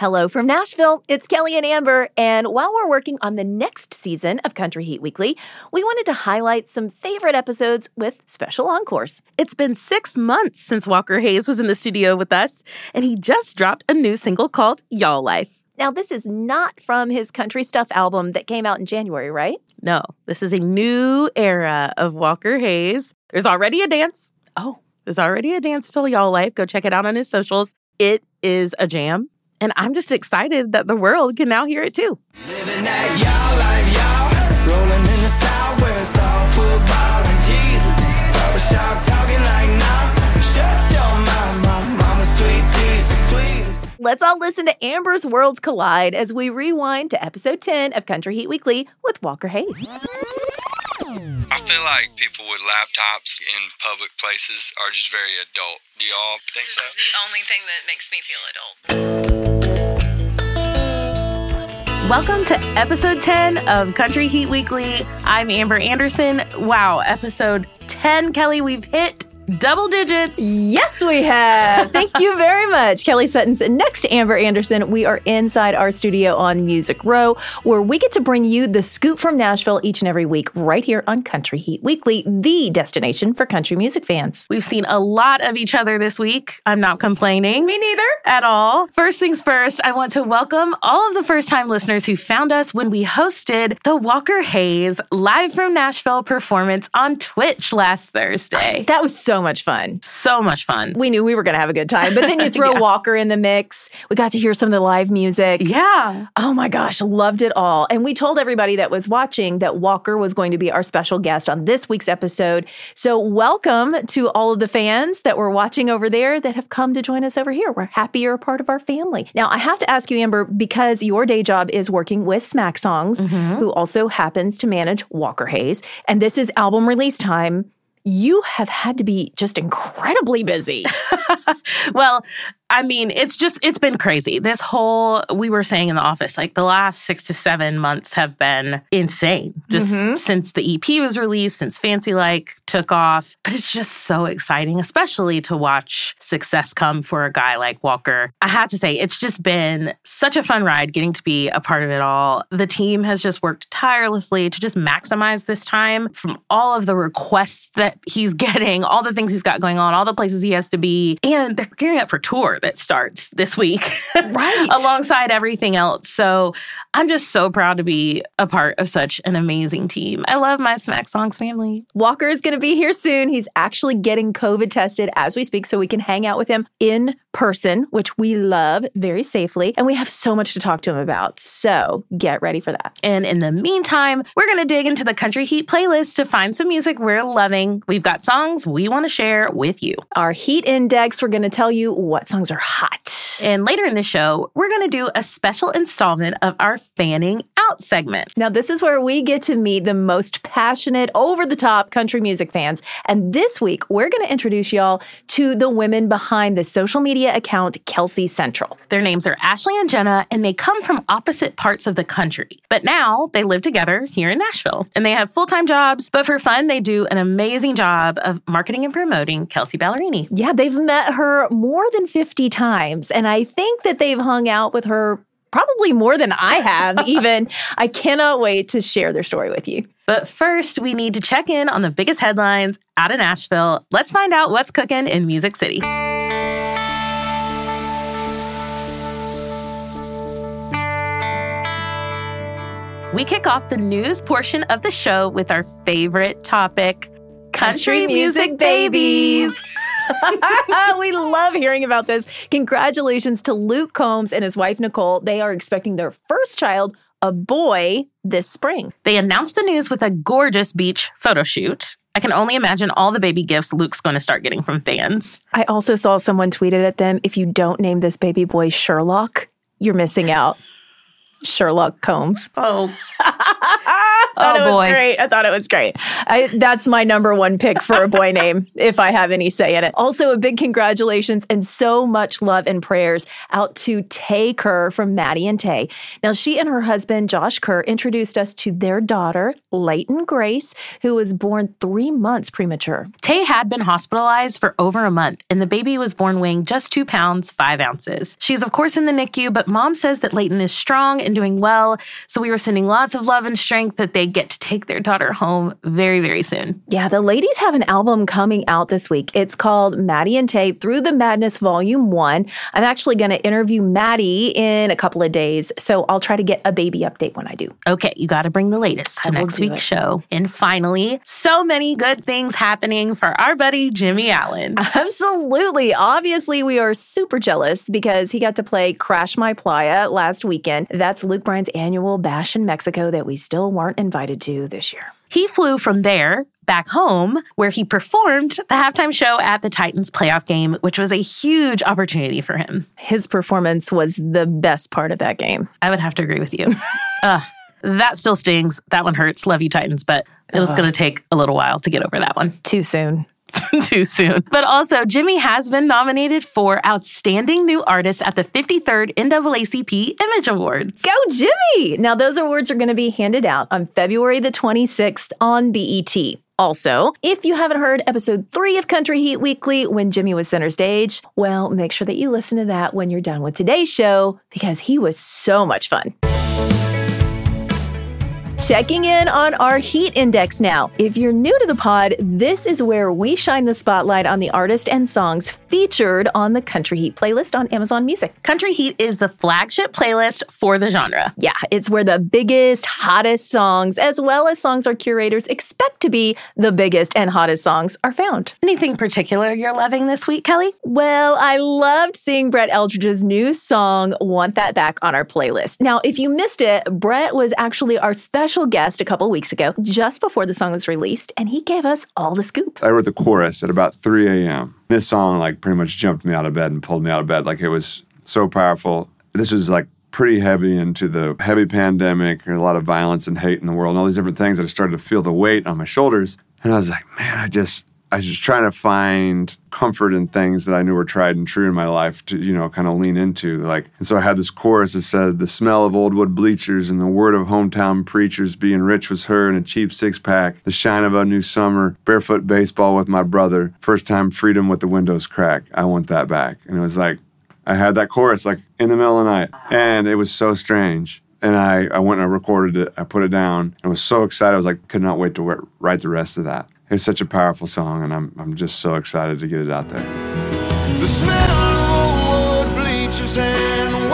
Hello from Nashville. It's Kelly and Amber. And while we're working on the next season of Country Heat Weekly, we wanted to highlight some favorite episodes with special encores. It's been six months since Walker Hayes was in the studio with us, and he just dropped a new single called Y'all Life. Now, this is not from his Country Stuff album that came out in January, right? No, this is a new era of Walker Hayes. There's already a dance. Oh, there's already a dance to Y'all Life. Go check it out on his socials. It is a jam. And I'm just excited that the world can now hear it too. Living that y'all life, y'all. Rolling in the south where it's all football and Jesus. Barbershop talking like nah. Shut your mouth, mama, mama, sweet tea, sweet. Let's all listen to Amber's Worlds Collide as we rewind to episode 10 of Country Heat Weekly with Walker Hayes. I feel like people with laptops in public places are just very adult. Do y'all think This so? is the only thing that makes me feel adult. Welcome to episode 10 of Country Heat Weekly. I'm Amber Anderson. Wow, episode 10, Kelly, we've hit double digits. Yes, we have. Thank you very much, Kelly Sutton's. Next to Amber Anderson, we are inside our studio on Music Row, where we get to bring you the scoop from Nashville each and every week, right here on Country Heat Weekly, the destination for country music fans. We've seen a lot of each other this week. I'm not complaining. Me neither. At all. First things first, I want to welcome all of the first time listeners who found us when we hosted the Walker Hayes live from Nashville performance on Twitch last Thursday. That was so much fun. So much fun. We knew we were going to have a good time, but then you throw Yeah. Walker in the mix. We got to hear some of the live music. Yeah. Oh my gosh, loved it all. And we told everybody that was watching that Walker was going to be our special guest on this week's episode. So, welcome to all of the fans that were watching over there that have come to join us over here. We're happy you're a part of our family. Now, I have to ask you, Amber, because your day job is working with Smack Songs, mm-hmm. who also happens to manage Walker Hayes, and this is album release time. You have had to be just incredibly busy. well, I mean, it's just, it's been crazy. This whole, we were saying in the office, like the last six to seven months have been insane. Just Mhm. since the EP was released, since Fancy Like took off. But it's just so exciting, especially to watch success come for a guy like Walker. I have to say, it's just been such a fun ride getting to be a part of it all. The team has just worked tirelessly to just maximize this time from all of the requests that he's getting, all the things he's got going on, all the places he has to be. And they're gearing up for tour that starts this week. Right. alongside everything else. So I'm just so proud to be a part of such an amazing team. I love my Smack Songs family. Walker is going to be here soon. He's actually getting COVID tested as we speak, so we can hang out with him in person, which we love very safely. And we have so much to talk to him about. So get ready for that. And in the meantime, we're going to dig into the Country Heat playlist to find some music we're loving. We've got songs we want to share with you. Our heat index, we're going to tell you what songs are hot. And later in the show, we're going to do a special installment of our fanning out segment. Now, this is where we get to meet the most passionate, over the top country music fans. And this week, we're going to introduce y'all to the women behind the social media media account Kelsea Central. Their names are Ashley and Jenna, and they come from opposite parts of the country. But now they live together here in Nashville, and they have full time jobs. But for fun, they do an amazing job of marketing and promoting Kelsea Ballerini. Yeah, they've met her more than 50 times, and I think that they've hung out with her probably more than I have, even. I cannot wait to share their story with you. But first, we need to check in on the biggest headlines out of Nashville. Let's find out what's cooking in Music City. We kick off the news portion of the show with our favorite topic country music babies. we love hearing about this. Congratulations to Luke Combs and his wife Nicole. They are expecting their first child, a boy, this spring. They announced the news with a gorgeous beach photo shoot. I can only imagine all the baby gifts Luke's going to start getting from fans. I also saw someone tweeted at them if you don't name this baby boy Sherlock, you're missing out. Sherlock Combs. Oh. thought Oh, it was boy. great. I thought it was great. I, that's my number one pick for a boy name, if I have any say in it. Also, a big congratulations and so much love and prayers out to Tay Kerr from Maddie and Tay. Now, she and her husband, Josh Kerr, introduced us to their daughter, Leighton Grace, who was born three months premature. Tay had been hospitalized for over a month, and the baby was born weighing just two pounds, five ounces. She's, of course, in the NICU, but mom says that Leighton is strong and doing well. So we were sending lots of love and strength that they get to take their daughter home very, very soon. Yeah, the ladies have an album coming out this week. It's called Maddie and Tay Through the Madness Volume 1. I'm actually going to interview Maddie in a couple of days, so I'll try to get a baby update when I do. Okay, you got to bring the latest to next week's it. show. And finally, so many good things happening for our buddy Jimmy Allen. Absolutely. Obviously, we are super jealous because he got to play Crash My Playa last weekend. That's Luke Bryan's annual bash in Mexico that we still weren't invited to this year. He flew from there back home, where he performed the halftime show at the Titans playoff game, which was a huge opportunity for him. His performance was the best part of that game. I would have to agree with you. uh, that still stings. That one hurts. Love you, Titans, but it was going to take a little while to get over that one. Too soon. Too soon. But also, Jimmy has been nominated for Outstanding New Artist at the 53rd NAACP Image Awards. Go, Jimmy! Now, those awards are going to be handed out on February the 26th on BET. Also, if you haven't heard episode three of Country Heat Weekly when Jimmy was center stage, well, make sure that you listen to that when you're done with today's show because he was so much fun. Checking in on our heat index now. If you're new to the pod, this is where we shine the spotlight on the artist and songs featured on the Country Heat playlist on Amazon Music. Country Heat is the flagship playlist for the genre. Yeah, it's where the biggest, hottest songs, as well as songs our curators expect to be the biggest and hottest songs, are found. Anything particular you're loving this week, Kelly? Well, I loved seeing Brett Eldredge's new song, Want That Back, on our playlist. Now, if you missed it, Brett was actually our special guest a couple weeks ago, just before the song was released, and he gave us all the scoop. I wrote the chorus at about 3 a.m. This song like pretty much jumped me out of bed and pulled me out of bed. Like it was so powerful. This was like pretty heavy into the heavy pandemic, a lot of violence and hate in the world, and all these different things. I started to feel the weight on my shoulders, and I was like, man, I just. I was just trying to find comfort in things that I knew were tried and true in my life to, you know, kind of lean into. Like, and so I had this chorus that said, The smell of old wood bleachers and the word of hometown preachers being rich was her in a cheap six pack, the shine of a new summer, barefoot baseball with my brother, first time freedom with the windows crack. I want that back. And it was like, I had that chorus like in the middle of the night, and it was so strange. And I, I went and I recorded it. I put it down. I was so excited. I was like, could not wait to write the rest of that. It's such a powerful song, and I'm, I'm just so excited to get it out there. The smell of old wood bleachers and the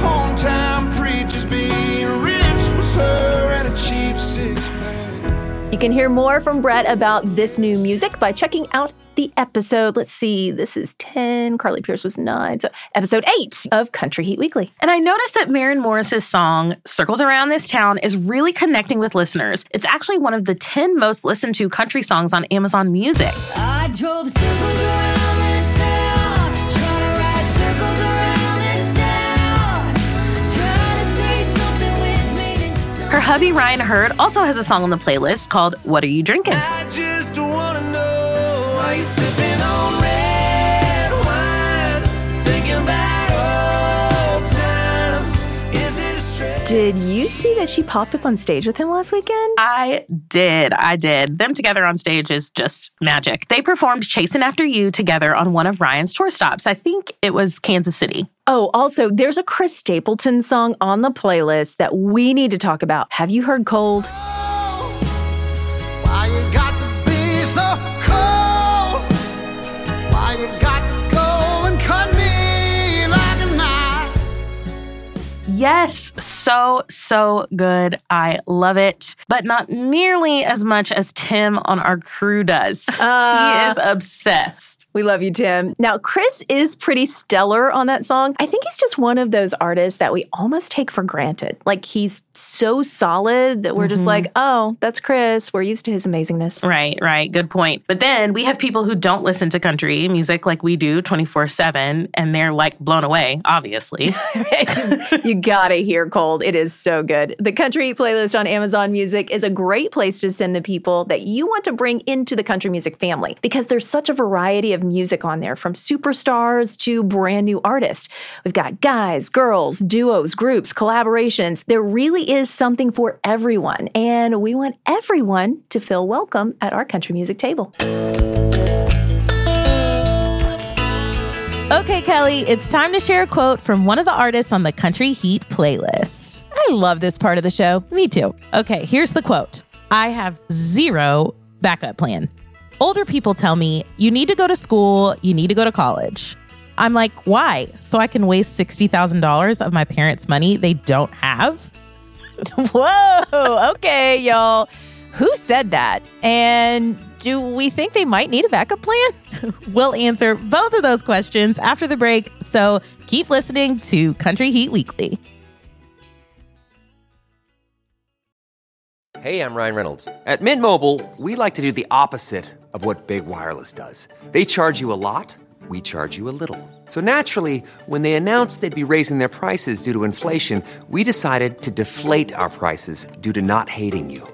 hometown preachers being rich was her and a cheap six pack. You can hear more from Brett about this new music by checking out the episode. Let's see, this is 10, Carly Pearce was 9, so episode 8 of Country Heat Weekly. And I noticed that Maren Morris's song, Circles Around This Town, is really connecting with listeners. It's actually one of the 10 most listened to country songs on Amazon Music. I drove circles around this town, trying to ride circles around this town, trying to say something with me. Her hubby, Ryan Hurd, also has a song on the playlist called What Are You Drinking? Did you see that she popped up on stage with him last weekend? I did. I did. Them together on stage is just magic. They performed Chasing After You together on one of Ryan's tour stops. I think it was Kansas City. Oh, also, there's a Chris Stapleton song on the playlist that we need to talk about. Have you heard Cold? Yes, so, so good. I love it, but not nearly as much as Tim on our crew does. Uh, he is obsessed. We love you, Tim. Now, Chris is pretty stellar on that song. I think he's just one of those artists that we almost take for granted. Like, he's so solid that we're just like, oh, that's Chris. We're used to his amazingness. Right, right. Good point. But then we have people who don't listen to country music like we do 24 7, and they're like blown away, obviously. you gotta hear Cold. It is so good. The country playlist on Amazon Music is a great place to send the people that you want to bring into the country music family because there's such a variety of music on there from superstars to brand new artists. We've got guys, girls, duos, groups, collaborations. There really is something for everyone, and we want everyone to feel welcome at our country music table. Kelly, it's time to share a quote from one of the artists on the Country Heat playlist. I love this part of the show. Me too. Okay, here's the quote I have zero backup plan. Older people tell me, you need to go to school, you need to go to college. I'm like, why? So I can waste $60,000 of my parents' money they don't have? Whoa, okay, y'all. Who said that? And do we think they might need a backup plan? We'll answer both of those questions after the break, so keep listening to Country Heat Weekly. Hey, I'm Ryan Reynolds. At Mint Mobile, we like to do the opposite of what Big Wireless does. They charge you a lot, we charge you a little. So naturally, when they announced they'd be raising their prices due to inflation, we decided to deflate our prices due to not hating you.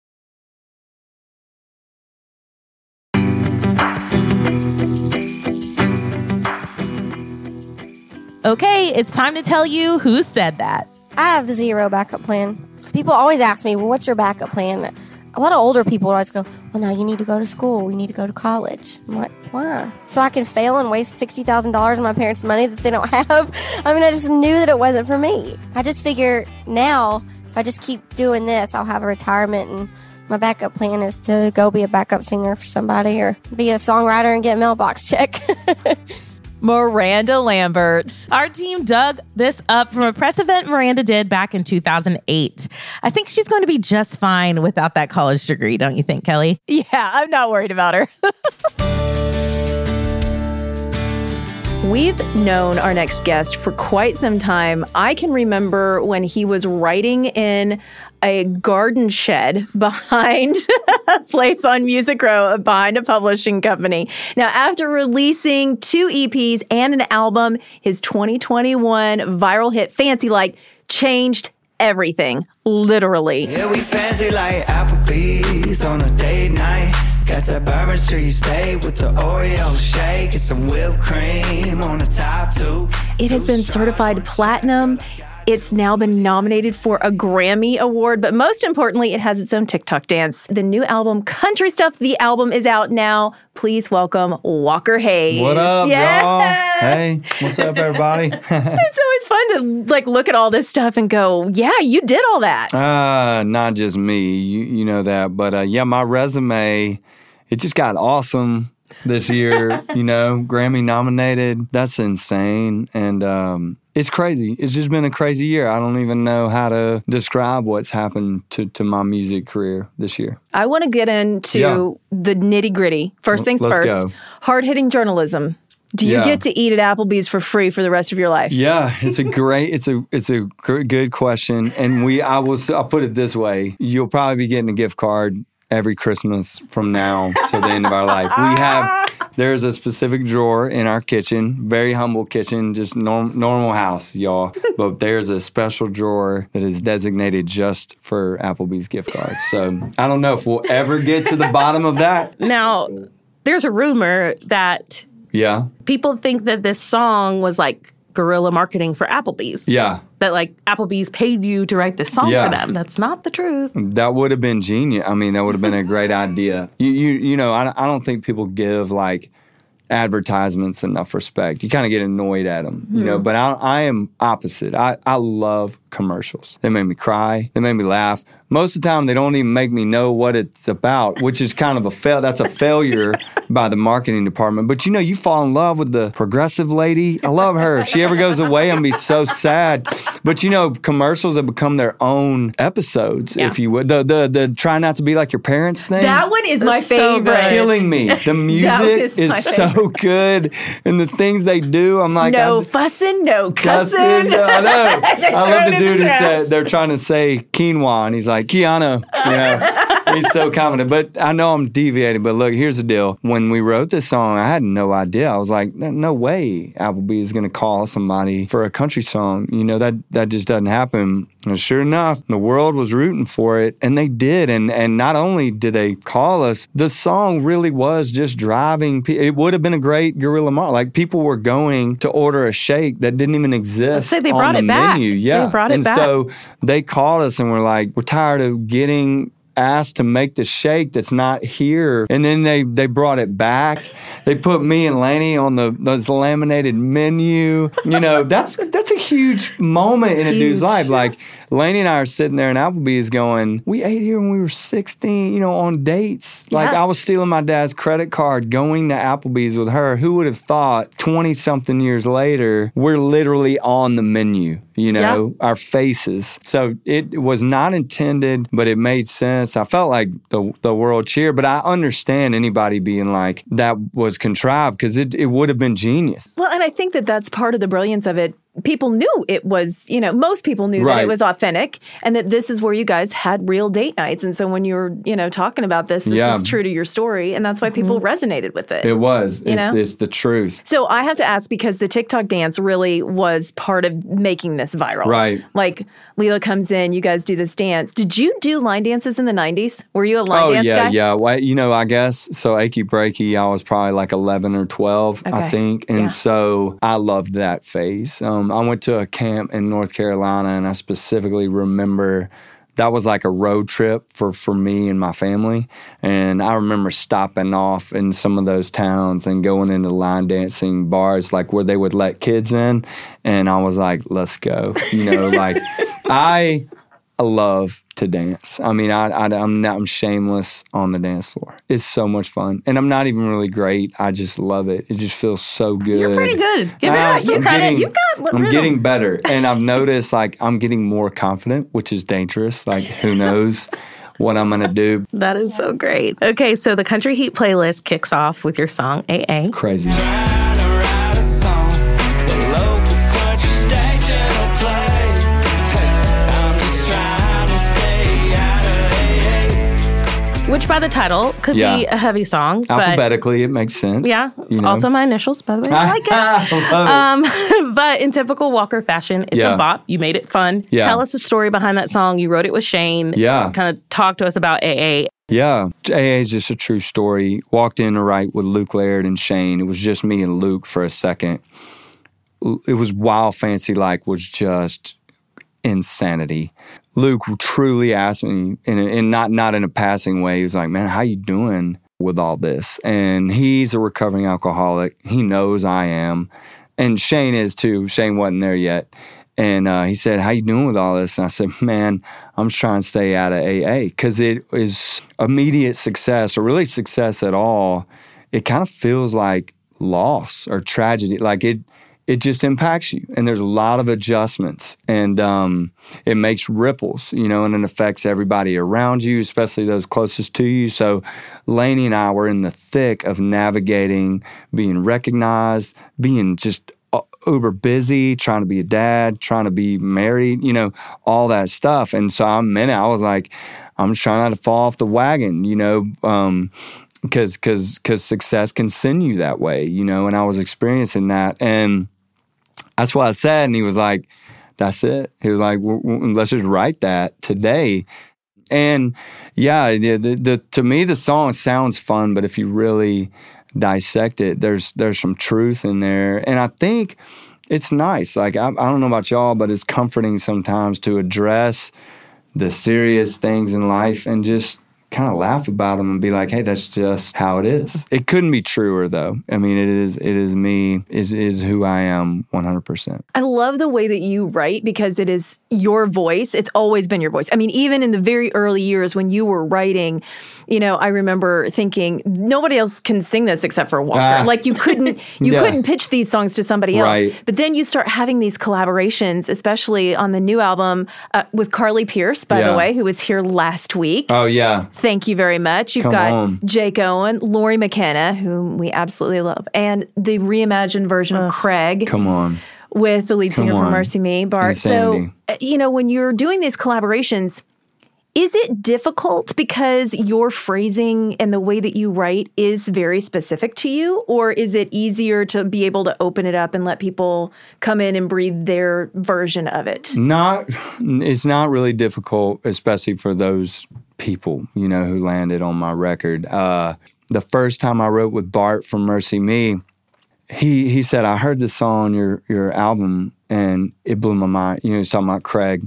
Okay, it's time to tell you who said that. I have zero backup plan. People always ask me, well, what's your backup plan? A lot of older people always go, well, now you need to go to school. We need to go to college. I'm like, why? So I can fail and waste $60,000 of my parents' money that they don't have? I mean, I just knew that it wasn't for me. I just figure now, if I just keep doing this, I'll have a retirement and my backup plan is to go be a backup singer for somebody or be a songwriter and get a mailbox check. Miranda Lambert. Our team dug this up from a press event Miranda did back in 2008. I think she's going to be just fine without that college degree, don't you think, Kelly? Yeah, I'm not worried about her. We've known our next guest for quite some time. I can remember when he was writing in a garden shed behind a place on Music Row, behind a publishing company. Now, after releasing two EPs and an album, his 2021 viral hit Fancy Like changed everything, literally. Yeah, we fancy like Applebee's on a date night. Got that Bourbon Street steak with the Oreo shake and some whipped cream on the top too. It has been certified platinum. It's now been nominated for a Grammy Award, but most importantly, it has its own TikTok dance. The new album, Country Stuff, the album is out now. Please welcome Walker Hayes. What up, y'all? Hey, what's up, everybody? It's always fun to like look at all this stuff and go, yeah, you did all that. uh, not just me, you, you know that, but uh, yeah, my resume, it just got awesome this year. you know, Grammy nominated. That's insane, and um, it's crazy. It's just been a crazy year. I don't even know how to describe what's happened to, to my music career this year. I want to get into Yeah. the nitty gritty. First things Let's first. Hard hitting journalism. Do you Yeah. get to eat at Applebee's for free for the rest of your life? Yeah, it's a great, it's a, it's a gr- good question, and we, I will, I'll put it this way: you'll probably be getting a gift card every Christmas from now till the end of our life. We have, there's a specific drawer in our kitchen, very humble kitchen, just norm, normal house, y'all. But there's a special drawer that is designated just for Applebee's gift cards. So I don't know if we'll ever get to the bottom of that. Now, there's a rumor that Yeah, people think that this song was like guerrilla marketing for Applebee's. yeah. That like Applebee's paid you to write this song Yeah. for them. That's not the truth. That would have been genius. I mean, that would have been a great idea. You, you, you know, I, I don't think people give like advertisements enough respect. You kind of get annoyed at them, you know. Hmm. But I, I am opposite. I, I love commercials. They make me cry. They make me laugh. Most of the time, they don't even make me know what it's about, which is kind of a fail. That's a failure by the marketing department. But you know, you fall in love with the progressive lady. I love her. If she ever goes away, I'm gonna be so sad. But you know, commercials have become their own episodes, if you would. The the the try not to be like your parents thing. That one is my so favorite. killing me. The music is is so good, and the things they do. I'm like, no I, fussing, no Cussing, cussing. I know. They're I love the it in dude who said they're trying to say quinoa, and he's like You know, he's so confident. But I know I'm deviating. But look, here's the deal. When we wrote this song, I had no idea. I was like, no, way, Applebee is going to call somebody for a country song. You know that that just doesn't happen. And sure enough, the world was rooting for it, and they did. And and not only did they call us, the song really was just driving. pe- It would have been a great guerrilla market. Like people were going to order a shake that didn't even exist. they on brought the it back. Menu. They Yeah, brought it and back. so they called us and were like, "We're tired of getting." Asked to make the shake that's not here. And then they they brought it back. They put me and Laney on the those laminated menu. You know that's that's a huge moment in a dude's life. Like Laney and I are sitting there and Applebee's going we ate here when we were 16 you know on dates. Like I was stealing my dad's credit card going to Applebee's with her. Who would have thought 20 something years later we're literally on the menu you know our faces. So it was not intended but it made sense. I felt like the, the world cheered but i understand anybody being like that was contrived because it, it would have been genius. Well, and I think that that's part of the brilliance of it. People knew it was, you know, most people knew that it was authentic and that this is where you guys had real date nights. And so when you were, you know, talking about this, this Yeah. is true to your story. And that's why people resonated with it. it was You it's, know? it's the truth So I have to ask because the TikTok dance really was part of making this viral. Right. Like Lela comes in, you guys do this dance. Did you do line dances in the 90s? Were you a line oh dance yeah guy? yeah well, you know i guess so achy breaky i was probably like 11 or 12 i think and Yeah. so i loved that phase um, Um, i went to a camp in north carolina and i specifically remember that was like a road trip for, for me and my family. And I remember stopping off in some of those towns and going into line dancing bars, like where they would let kids in. And I was like, let's go. You know, like I love to dance. I mean, I, I, I'm not, I'm shameless on the dance floor. It's so much fun. And I'm not even really great. I just love it. It just feels so good. You're pretty good. Give yourself some credit. getting- you got I'm getting better. And I've noticed like I'm getting more confident, which is dangerous. Like who knows what I'm gonna do. That is so great. Okay, so the Country Heat playlist kicks off with your song AA. Crazy. Which by the title could be a heavy song. But Alphabetically, it makes sense. yeah, it's you know? also my initials, by the way. I like it. I love it. Um, but in typical Walker fashion, it's Yeah. a bop. You made it fun. Yeah. Tell us the story behind that song. You wrote it with Shane. Yeah. Kind of talk to us about AA. Yeah, AA is just a true story. Walked in to write with Luke Laird and Shane. It was just me and Luke for a second. It was Wild Fancy Like was just insanity. Luke truly asked me, and, not not in a passing way. He was like, "Man, how you doing with all this?" And he's a recovering alcoholic. He knows I am, and Shane is too. Shane wasn't there yet. And uh, he said, "How you doing with all this?" And I said, "Man, I'm just trying to stay out of AA because it is immediate success or really success at all. It kind of feels like loss or tragedy. Like it, it just impacts you and there's a lot of adjustments and um, it makes ripples you know and it affects everybody around you especially those closest to you. So laney and i were in the thick of navigating being recognized being just uh, uber busy trying to be a dad trying to be married you know all that stuff. And so i'm in it i was like i'm just trying not to fall off the wagon you know um, because because because success can send you that way, you know. And I was experiencing that, and that's what I said. And he was like, "That's it." He was like, w- w- "Let's just write that today." And yeah, the, the, the to me the song sounds fun, but if you really dissect it, there's there's some truth in there, and I think it's nice. Like I, I don't know about y'all, but it's comforting sometimes to address the serious things in life and just kind of laugh about them and be like, "Hey, that's just how it is." It couldn't be truer, though. I mean, it is. It is me. Is is who I am, one hundred percent. I love the way that you write because it is your voice. It's always been your voice. I mean, even in the very early years when you were writing, you know, I remember thinking nobody else can sing this except for Walker. Ah. like you couldn't you Yeah. couldn't pitch these songs to somebody else. Right. But then you start having these collaborations, especially on the new album uh, with Carly Pearce, by the way, who was here last week. Oh yeah. Thank you very much. You've Come got on. Jake Owen, Lori McKenna, whom we absolutely love, and the reimagined version of Craig Come on. with the lead Come singer from. MercyMe, Bart. So, uh, you know, when you're doing these collaborations, is it difficult because your phrasing and the way that you write is very specific to you? Or is it easier to be able to open it up and let people come in and breathe their version of it? Not. It's not really difficult, especially for those people, you know, who landed on my record. Uh, the first time I wrote with Bart from MercyMe, he he said, "I heard this song on your your album, and it blew my mind." You know, he's talking about Craig,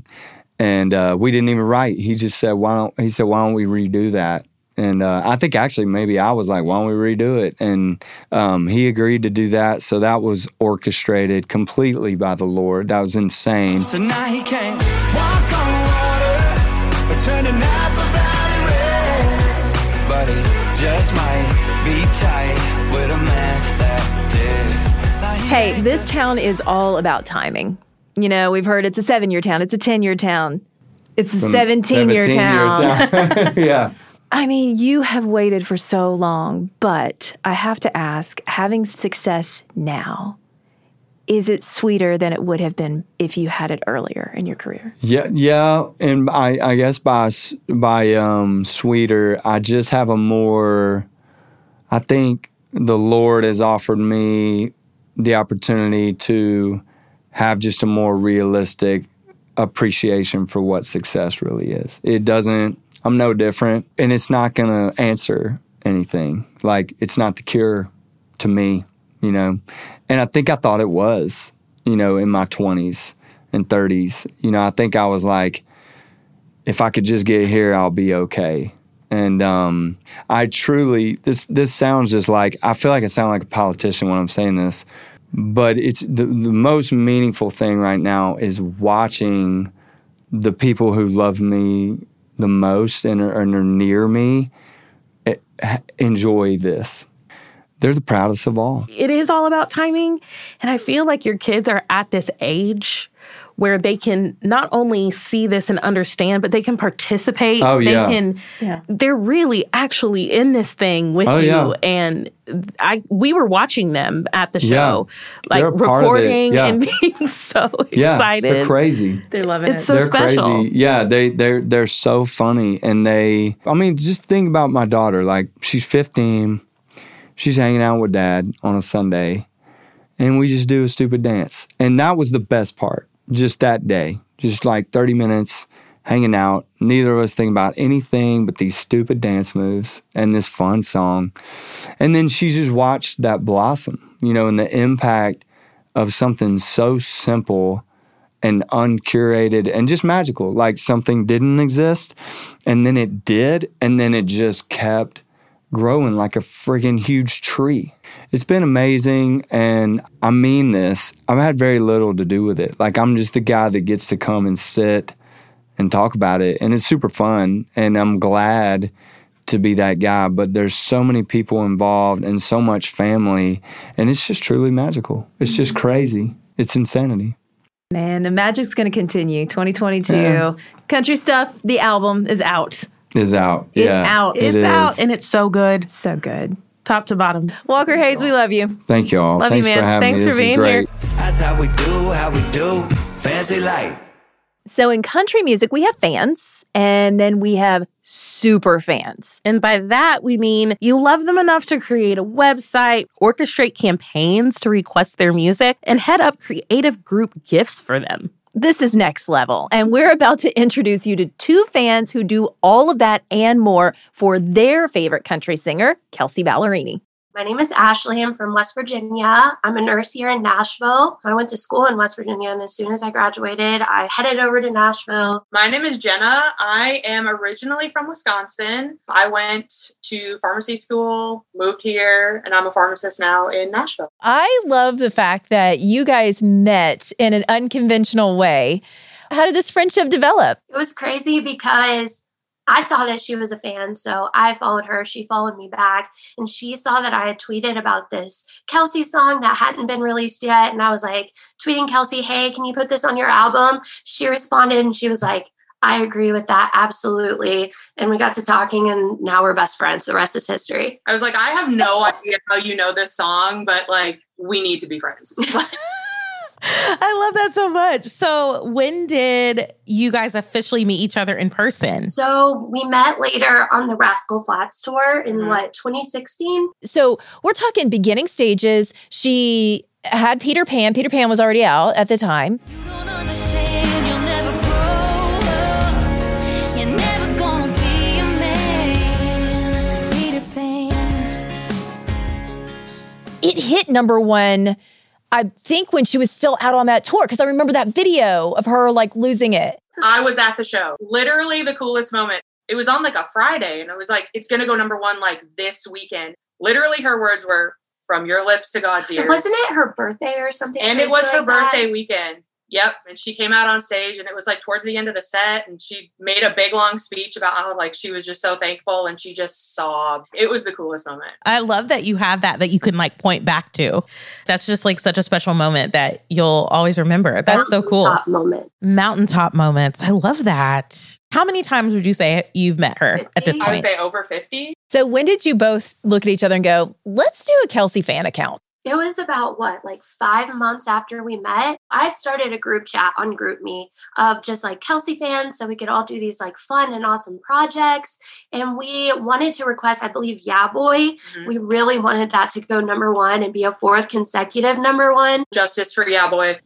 and uh, we didn't even write. He just said, "Why don't?" He said, "Why don't we redo that?" And uh, I think actually maybe I was like, "Why don't we redo it?" And um, he agreed to do that. So that was orchestrated completely by the Lord. That was insane. So now he can't walk on water or turn an Napa Valley red. But he just might be tight with a man that did. Hey, this town is all about timing. You know, we've heard it's a seven year town, it's a 10 year town, it's a 17 year town. town. yeah. I mean, you have waited for so long, but I have to ask having success now, is it sweeter than it would have been if you had it earlier in your career? Yeah, yeah, and I, I guess by by um, sweeter, I just have a more. I think the Lord has offered me the opportunity to have just a more realistic appreciation for what success really is. It doesn't. I'm no different, and it's not going to answer anything. Like it's not the cure to me, you know. And I think I thought it was, you know, in my 20s and 30s. You know, I think I was like, if I could just get here, I'll be okay. And um, I truly, this this sounds just like I feel like I sound like a politician when I'm saying this, but it's the, the most meaningful thing right now is watching the people who love me the most and are, and are near me eh, enjoy this. They're the proudest of all. it is all about timing. And I feel like your kids are at this age where they can not only see this and understand, but they can participate. Oh, they yeah. can Yeah. they're really actually in this thing with Oh, you. yeah. And I we were watching them at the Yeah. show, like They're a part of it. recording Yeah. and being so Yeah, excited. they're crazy. They're loving it. It's so they're special. crazy. Yeah, they they're they're so funny, and they. I mean, just think about my daughter. Like she's 15, she's hanging out with dad on a Sunday, and we just do a stupid dance, and that was the best part. Just that day, just like 30 minutes hanging out. Neither of us think about anything but these stupid dance moves and this fun song, and then she just watched that blossom. You know, and the impact of something so simple and uncurated and just magical. Like something didn't exist and then it did, and then it just kept growing like a friggin' huge tree. It's been amazing, and I mean this. I've had very little to do with it. Like, I'm just the guy that gets to come and sit and talk about it, and it's super fun. And I'm glad to be that guy, but there's so many people involved and so much family, and it's just truly magical. It's just mm-hmm. crazy. It's insanity. Man, the magic's going to continue. 2022. Yeah. Country Stuff, the album is out. Is out. It's yeah, out. It's is. out. And it's so good. So good. Top to bottom. Walker Hayes, we love you. Thank you all. Love you, man. for having Thanks me. for This being here. That's how we do, how we do. Fancy Like. So in country music, we have fans and then we have super fans. And by that, we mean you love them enough to create a website, orchestrate campaigns to request their music, and head up creative group gifts for them. This is next level. And we're about to introduce you to two fans who do all of that and more for their favorite country singer, Kelsea Ballerini. My name is Ashley. I'm from West Virginia. I'm a nurse here in Nashville. I went to school in West Virginia, and as soon as I graduated, I headed over to Nashville. My name is Jenna. I am originally from Wisconsin. I went to pharmacy school, moved here, and I'm a pharmacist now in Nashville. I love the fact that you guys met in an unconventional way. How did this friendship develop? It was crazy because I saw that she was a fan, so I followed her. She followed me back, and she saw that I had tweeted about this Kelsea song that hadn't been released yet. And I was like, tweeting Kelsea, hey, can you put this on your album? She responded and she was like, I agree with that. Absolutely. And we got to talking, and now we're best friends. The rest is history. I was like, I have no idea how you know this song, but like, we need to be friends. I love that so much. So, when did you guys officially meet each other in person? So we met later on the Rascal Flatts tour in Mm-hmm. what, 2016? So we're talking beginning stages. She had Peter Pan. Peter Pan was already out at the time. you'll never grow up. You're never gonna be a man. Peter Pan. It hit number one, I think, when she was still out on that tour, because I remember that video of her like losing it. I was at the show. Literally the coolest moment. It was on like a Friday, and it was like, it's gonna go number one like this weekend. Literally, her words were from your lips to God's ears. Wasn't it her birthday or something? And it crazy was her like that? birthday weekend. Yep. And she came out on stage and it was like towards the end of the set and she made a big long speech about how like she was just so thankful and she just sobbed. It was the coolest moment. I love that you have that that you can like point back to. That's just like such a special moment that you'll always remember. That's so cool. Mountaintop moment. Mountaintop moments. I love that. How many times would you say you've met her at this point? I would say over 50. So when did you both look at each other and go, let's do a Kelsea fan account? It was about what, like five months after we met. I had started a group chat on GroupMe of just like Kelsea fans, so we could all do these like fun and awesome projects. And we wanted to request, I believe, Yeah Boy. Mm-hmm. We really wanted that to go number one and be a fourth consecutive number one. Justice for Yeah Boy.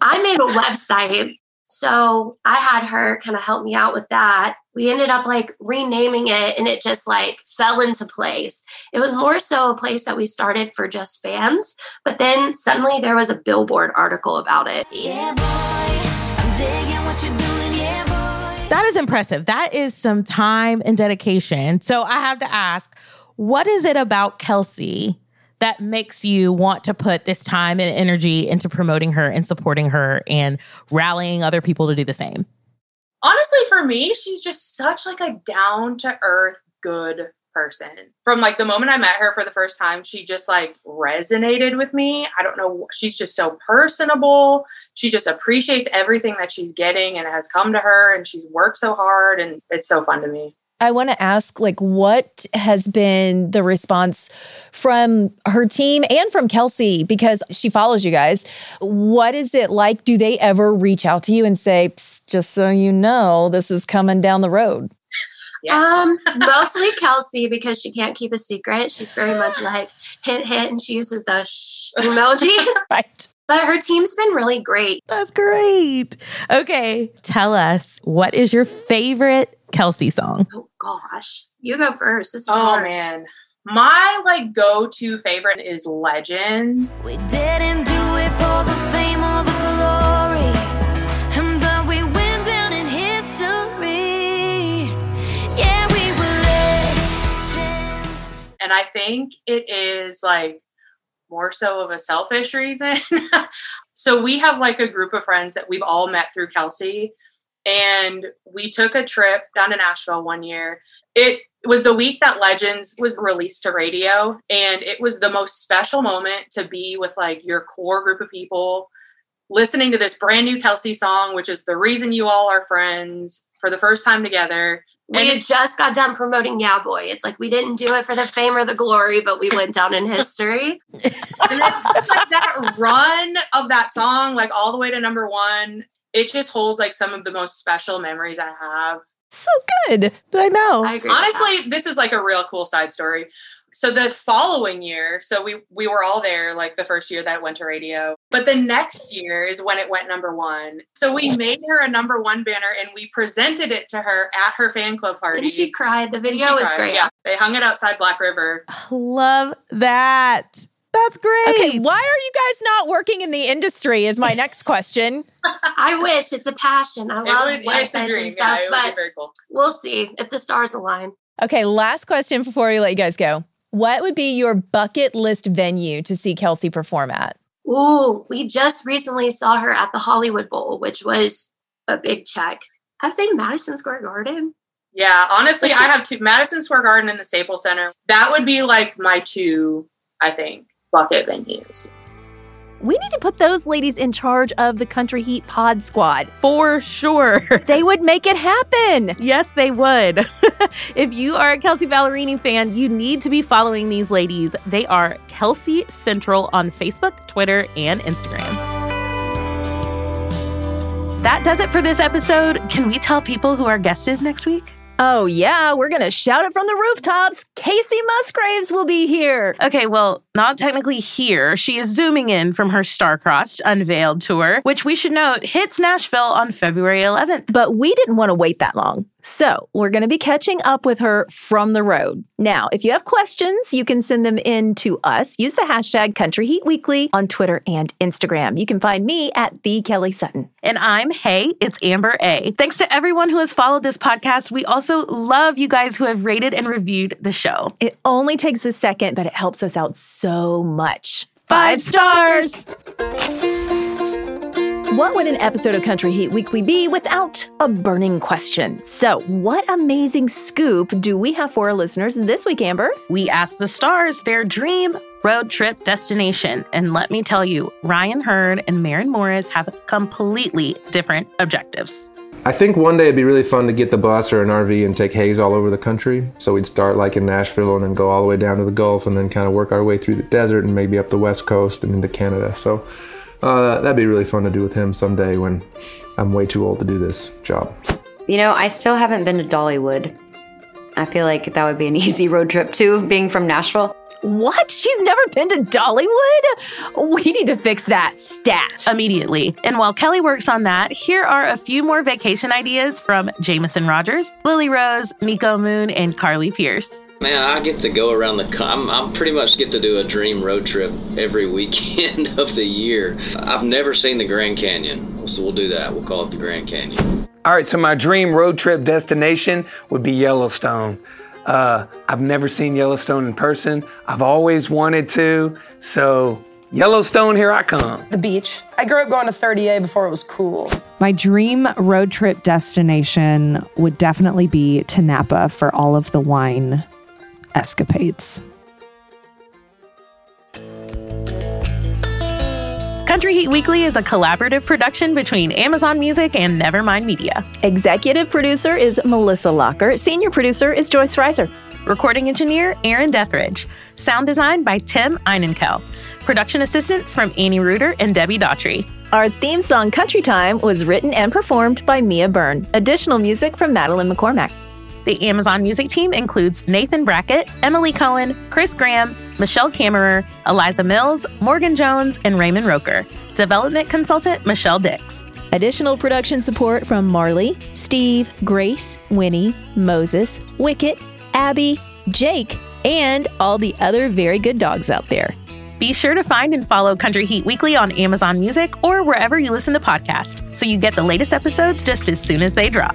I made a website. So I had her kind of help me out with that. We ended up like renaming it and it just like fell into place. It was more so a place that we started for just fans, but then suddenly there was a billboard article about it. Yeah, boy, I'm digging what you're doing. Yeah, boy. That is impressive. That is some time and dedication. So I have to ask, what is it about Kelsea that makes you want to put this time and energy into promoting her and supporting her and rallying other people to do the same? Honestly, for me, she's just such like a down to earth, good person. From like the moment I met her for the first time, she just like resonated with me. I don't know. She's just so personable. She just appreciates everything that she's getting and has come to her and she's worked so hard and it's so fun to me. I want to ask, like, what has been the response from her team and from Kelsea because she follows you guys? What is it like? Do they ever reach out to you and say, just so you know, this is coming down the road? Um, mostly Kelsea because she can't keep a secret. She's very much like hint hint and she uses the shh emoji. right. But her team's been really great. That's great. Okay. Tell us, what is your favorite Kelsea song? Gosh. You go first. This is Oh hard. man. My like go-to favorite is Legends. We didn't do it for the fame or the glory, but we went down in history. Yeah, we were legends. And I think it is like more so of a selfish reason. so we have like a group of friends that we've all met through Kelsea. And we took a trip down to Nashville one year. It It was the week that Legends was released to radio, and it was the most special moment to be with like your core group of people listening to this brand new Kelsea song, which is the reason you all are friends for the first time together. We had just got done promoting Yeah Boy. It's like we didn't do it for the fame or the glory, but we went down in history. and it's like that run of that song, like all the way to number one, it just holds like some of the most special memories I have. So good. I know. I agree. Honestly, this is like a real cool side story. So the following year, so we we were all there like the first year that it went to radio. But the next year is when it went number 1. So we made her a number 1 banner and we presented it to her at her fan club party. And she cried. The video she was cried. great. Yeah. They hung it outside Black River. Love that. That's great. Okay, why are you guys not working in the industry? Is my next question. I wish it's a passion. I It love would- it's a websites dream. and stuff, Yeah, it but very cool. we'll see if the stars align. Okay, last question before we let you guys go. What would be your bucket list venue to see Kelsea perform at? Ooh, we just recently saw her at the Hollywood Bowl, which was a big check. I would say Madison Square Garden. Yeah, honestly, I have two Madison Square Garden and the Staples Center. That would be like my two, I think, bucket venues. We need to put those ladies in charge of the Country Heat Pod Squad. For sure. They would make it happen. Yes, they would. if you are a Kelsea Ballerini fan, you need to be following these ladies. They are Kelsea Central on Facebook, Twitter, and Instagram. That does it for this episode. Can we tell people who our guest is next week? Oh, yeah, we're going to shout it from the rooftops. Kacey Musgraves will be here. Okay, well, not technically here. She is zooming in from her Star-Crossed Unveiled tour, which we should note hits Nashville on February 11th. But we didn't want to wait that long. So we're going to be catching up with her from the road. Now, if you have questions, you can send them in to us. Use the hashtag Country Heat Weekly on Twitter and Instagram. You can find me at the Kelly Sutton. And I'm Hey, it's Amber A. Thanks to everyone who has followed this podcast. We also love you guys who have rated and reviewed the show. It only takes a second, but it helps us out so much. Five stars. What would an episode of Country Heat Weekly be without a burning question? So, what amazing scoop do we have for our listeners this week, Amber? We asked the stars their dream road trip destination. And let me tell you, Ryan Hurd and Maren Morris have completely different objectives. I think one day it'd be really fun to get the bus or an RV and take Hayes all over the country. So we'd start like in Nashville and then go all the way down to the Gulf and then kind of work our way through the desert and maybe up the West Coast and into Canada. So uh, that'd be really fun to do with him someday when I'm way too old to do this job. You know, I still haven't been to Dollywood. I feel like that would be an easy road trip too, being from Nashville. What? She's never been to Dollywood? We need to fix that stat. Immediately. And while Kelly works on that, here are a few more vacation ideas from Jameson Rogers, Lily Rose, Miko Moon, and Carly Pearce. Man, I get to go around the. co- I'm, I'm pretty much get to do a dream road trip every weekend of the year. I've never seen the Grand Canyon, so we'll do that. We'll call it the Grand Canyon. All right, so my dream road trip destination would be Yellowstone. Uh, I've never seen Yellowstone in person. I've always wanted to. So, Yellowstone, here I come. The beach. I grew up going to 30A before it was cool. My dream road trip destination would definitely be to Napa for all of the wine escapades. Country Heat Weekly is a collaborative production between Amazon Music and Nevermind Media. Executive producer is Melissa Locker. Senior producer is Joyce Reiser. Recording engineer, Aaron Dethridge. Sound design by Tim Einenkel. Production assistants from Annie Reuter and Debbie Daughtry. Our theme song, Country Time, was written and performed by Mia Byrne. Additional music from Madeline McCormack. The Amazon Music team includes Nathan Brackett, Emily Cohen, Chris Graham, Michelle Kammerer, Eliza Mills, Morgan Jones, and Raymond Roker. Development consultant, Michelle Dix. Additional production support from Marley, Steve, Grace, Winnie, Moses, Wicket, Abby, Jake, and all the other very good dogs out there. Be sure to find and follow Country Heat Weekly on Amazon Music or wherever you listen to podcasts so you get the latest episodes just as soon as they drop.